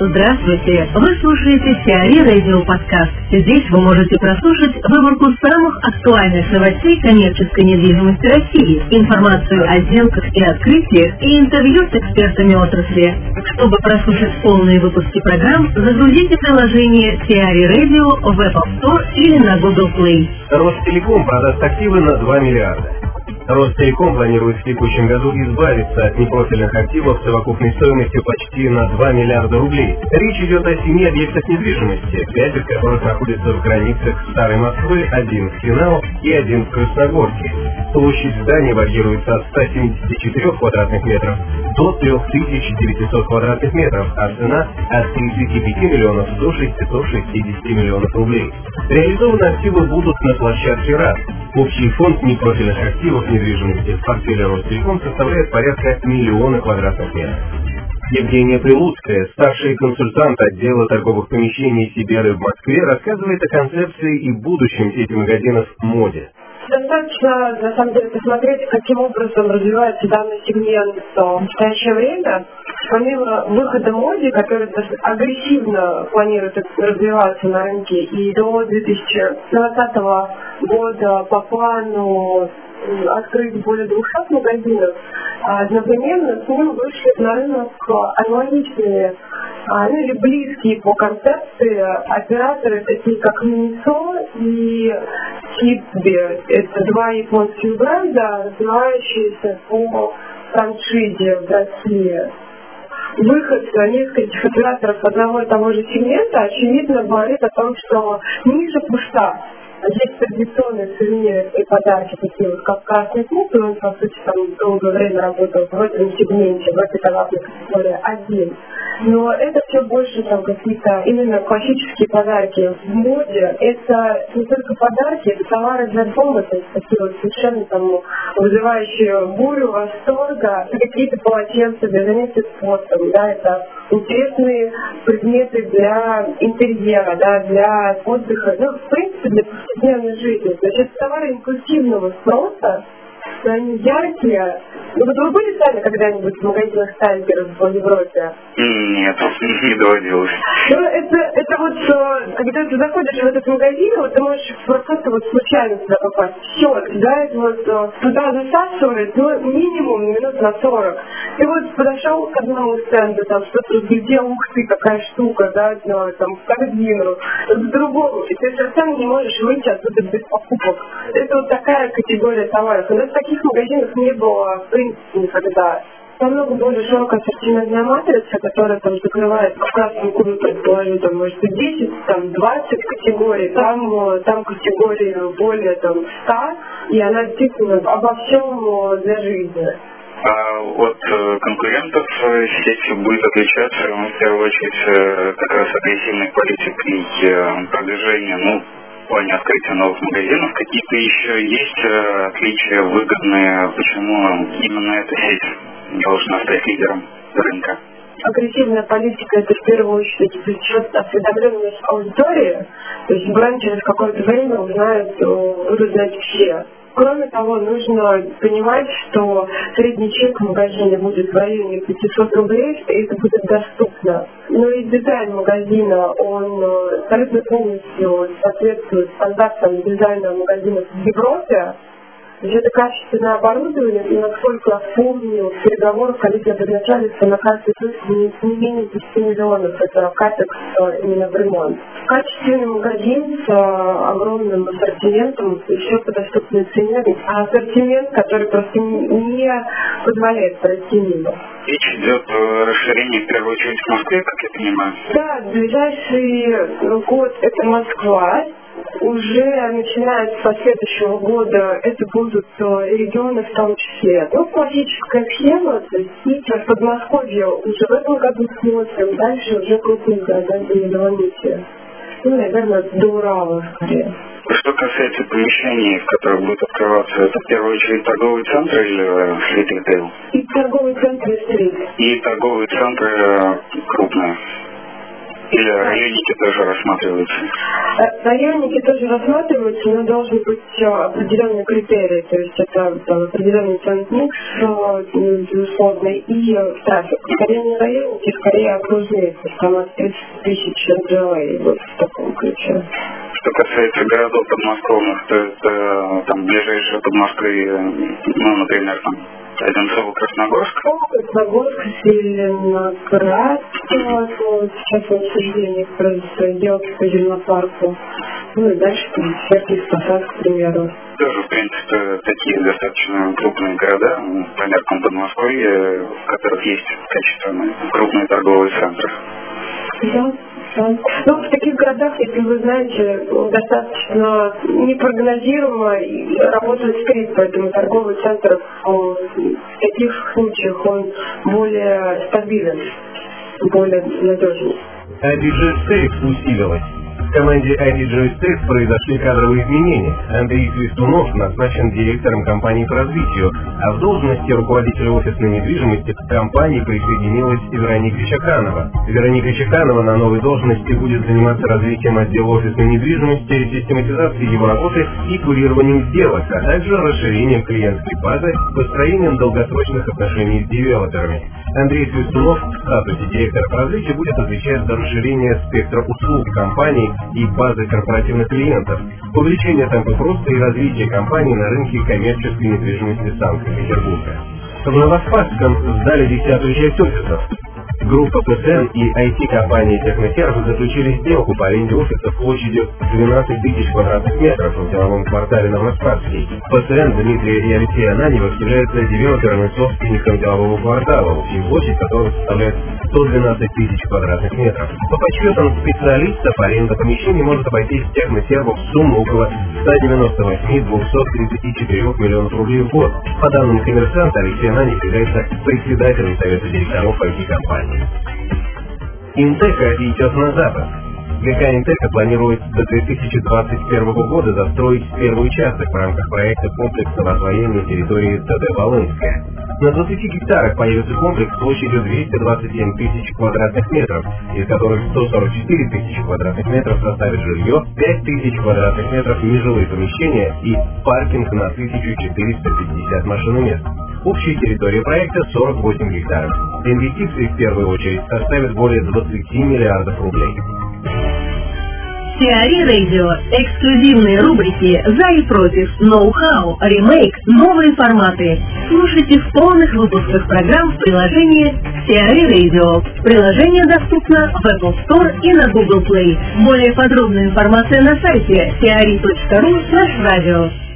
Здравствуйте! Вы слушаете Сиари Радио Подкаст. Здесь вы можете прослушать выборку самых актуальных новостей коммерческой недвижимости России, информацию о сделках и открытиях и интервью с экспертами отрасли. Чтобы прослушать полные выпуски программ, загрузите приложение Сиари Radio в Apple Store или на Google Play. Ростелеком продаст активы на 2 миллиарда. Ростелеком планирует в текущем году избавиться от непрофильных активов совокупной стоимостью почти на 2 миллиарда рублей. Речь идет о семи объектах недвижимости, пять из которых находятся в границах Старой Москвы, один в Финал и один в Красногорске. Площадь зданий варьируется от 174 квадратных метров до 3900 квадратных метров, а цена от 35 миллионов до 660 миллионов рублей. Реализованы активы будут на площадке РАС. Общий фонд непрофильных активов недвижимости в портфеле Ростелеком составляет порядка миллиона квадратных метров. Евгения Прилуцкая, старший консультант отдела торговых помещений Сиберы в Москве, рассказывает о концепции и будущем сети магазинов «Моде». Достаточно, на самом деле, посмотреть, каким образом развивается данный сегмент в настоящее время. Помимо выхода моде, который агрессивно планирует развиваться на рынке, и до 2020 года по плану открыть более 200 магазинов, а одновременно с ним вышли на рынок аналогичные а, ну или близкие по концепции операторы, такие как Минисо и Китби. Это два японских бренда, развивающиеся по франшизе в России. Выход нескольких операторов одного и того же сегмента, очевидно, говорит о том, что ниже пуста есть традиционные сувениры и подарки, такие вот как красный клуб, и он, по сути, там долгое время работал в этом сегменте, в этой товарной категории один. Но это все больше там какие-то именно классические подарки в моде. Это не только подарки, это товары для дома, то есть такие вот совершенно там вызывающие бурю, восторга, какие-то полотенца для занятий спортом, да, это интересные предметы для интерьера, да, для отдыха, ну, в принципе, для повседневной жизни. То есть это товары инклюзивного спроса, они яркие. Ну, вот вы были сами когда-нибудь в магазинах Тайгеров в Европе? Нет, не доводилось. Ну, это, это вот, э, когда ты заходишь в этот магазин, вот ты можешь просто вот случайно туда попасть. Все, да, это вот э, туда засасывает, ну, минимум минут на 40. Ты вот подошел к одному стенду, там что-то разглядел, ух ты, какая штука, да, там, в корзину, к другому, и ты совсем не можешь выйти оттуда без покупок. Это вот такая категория товаров. У нас таких магазинов не было, в принципе, никогда намного более широкая ассортиментная матрица, которая там закрывает в красном клубе, предположу, там, может быть, 10, там, 20 категорий, там, там категории более, там, 100, и она действительно обо всем для жизни. А от э, конкурентов э, сеть будет отличаться, в первую очередь, э, как раз агрессивной политикой продвижения, ну, в плане открытия новых магазинов. Какие-то еще есть отличия выгодные, почему именно эта сеть должна стать лидером рынка? агрессивная политика это в первую очередь влечет осведомленность аудитории, то есть бренд через какое-то время узнают, будут знать все. Кроме того, нужно понимать, что средний чек в магазине будет в районе 500 рублей, и это будет доступно. Но и дизайн магазина, он абсолютно полностью соответствует стандартам дизайна магазинов в Европе. То есть это качественное оборудование, и насколько я помню, в переговорах коллеги обозначали, что на каждый точку не, не менее 10 миллионов это капекс именно в ремонт. Качественный магазин с огромным ассортиментом, еще по доступной цене, а ассортимент, который просто не позволяет пройти мимо. Речь идет о расширении, в первую очередь, в Москве, как я понимаю? Да, ближайший год это Москва, уже начиная со следующего года это будут э, регионы в том числе. Ну, классическая схема, то есть Питер, Подмосковье уже в этом году смотрим, дальше уже крупные города Доломития. Ну, наверное, до Урала скорее. Что касается помещений, в которых будут открываться, это в первую очередь торговые центры или стрит-ритейл? И торговые центры, и стрит. И торговые центры э, крупные? Или районники тоже рассматриваются? Э, Районники тоже рассматриваются, но должен быть э, определенный критерий, то есть это там, определенный центмикс, э, безусловно, и трафик. Скорее не районники, скорее окружные, то есть там от 30 тысяч NGLA, вот в таком ключе. Что касается городов подмосковных, то это там ближайшие под Москвой, ну, например, там Одинцово, Красногорск. Красногорск, Зеленоград, сейчас в обсуждениях произойдет по Зеленопарку. Ну и дальше там Сергий Спасад, к примеру. Тоже, в принципе, такие достаточно крупные города, по меркам Подмосковья, в которых есть качественные крупные торговые центры. Да, Ну, в таких городах, если вы знаете, достаточно непрогнозируемо работает скрипт, поэтому торговый центр в таких случаях он более стабилен, более надежный. IDG Sales усилилась. В команде IDG Sales произошли кадровые изменения. Андрей Свистунов назначен директором компании по развитию, а в должности руководителя офисной недвижимости к компании присоединилась Вероника Чеканова. Вероника Чеканова на новой должности будет заниматься развитием отдела офисной недвижимости, систематизацией его работы и курированием сделок, а также расширением клиентской базы, построением долгосрочных отношений с девелоперами. Андрей Свистунов в статусе директора по развитию будет отвечать за расширение спектра услуг компании и базы корпоративных клиентов, увеличение темпов роста и развития компании на рынке коммерческой недвижимости Санкт-Петербурга. В Новоспасском сдали десятую часть офисов. Группа ПТН и IT-компания Техносервис заключили сделку по аренде офисов площадью 12 тысяч квадратных метров в деловом квартале Новоспасский. ПТН Дмитрий и Алексей Ананьевых являются девелопером и собственником делового квартала, общей площадь которого составляет 112 тысяч квадратных метров. По подсчетам специалистов, аренда помещений может обойтись Техносерву в сумму около 198-234 миллионов рублей в год. По данным коммерсанта, Алексей Ананьев является председателем Совета директоров IT-компании. Интека идет на запад. ГК Интека планирует до 2021 года застроить первый участок в рамках проекта комплексного освоения территории ТД Волынская. На 20 гектарах появится комплекс площадью 227 тысяч квадратных метров, из которых 144 тысячи квадратных метров составит жилье, 5 тысяч квадратных метров нежилые помещения и паркинг на 1450 машиномест. Общая территория проекта 48 гектаров. Инвестиции в первую очередь составят более 20 миллиардов рублей. Теори Радио. Эксклюзивные рубрики «За и против», «Ноу-хау», «Ремейк», «Новые форматы». Слушайте в полных выпусках программ в приложении Теори Radio. Приложение доступно в Apple Store и на Google Play. Более подробная информация на сайте teori.ru радио.